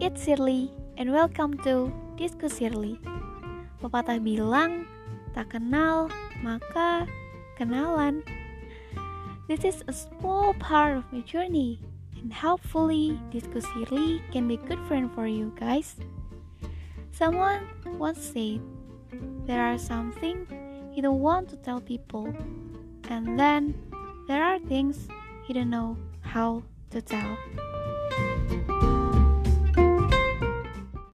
It's Shirley and welcome to Discuss Shirley. Pepatah bilang, tak kenal, maka kenalan. This is a small part of my journey and hopefully Discuss Shirley can be a good friend for you guys. Someone once said, there are some things you don't want to tell people and then there are things you don't know how to tell.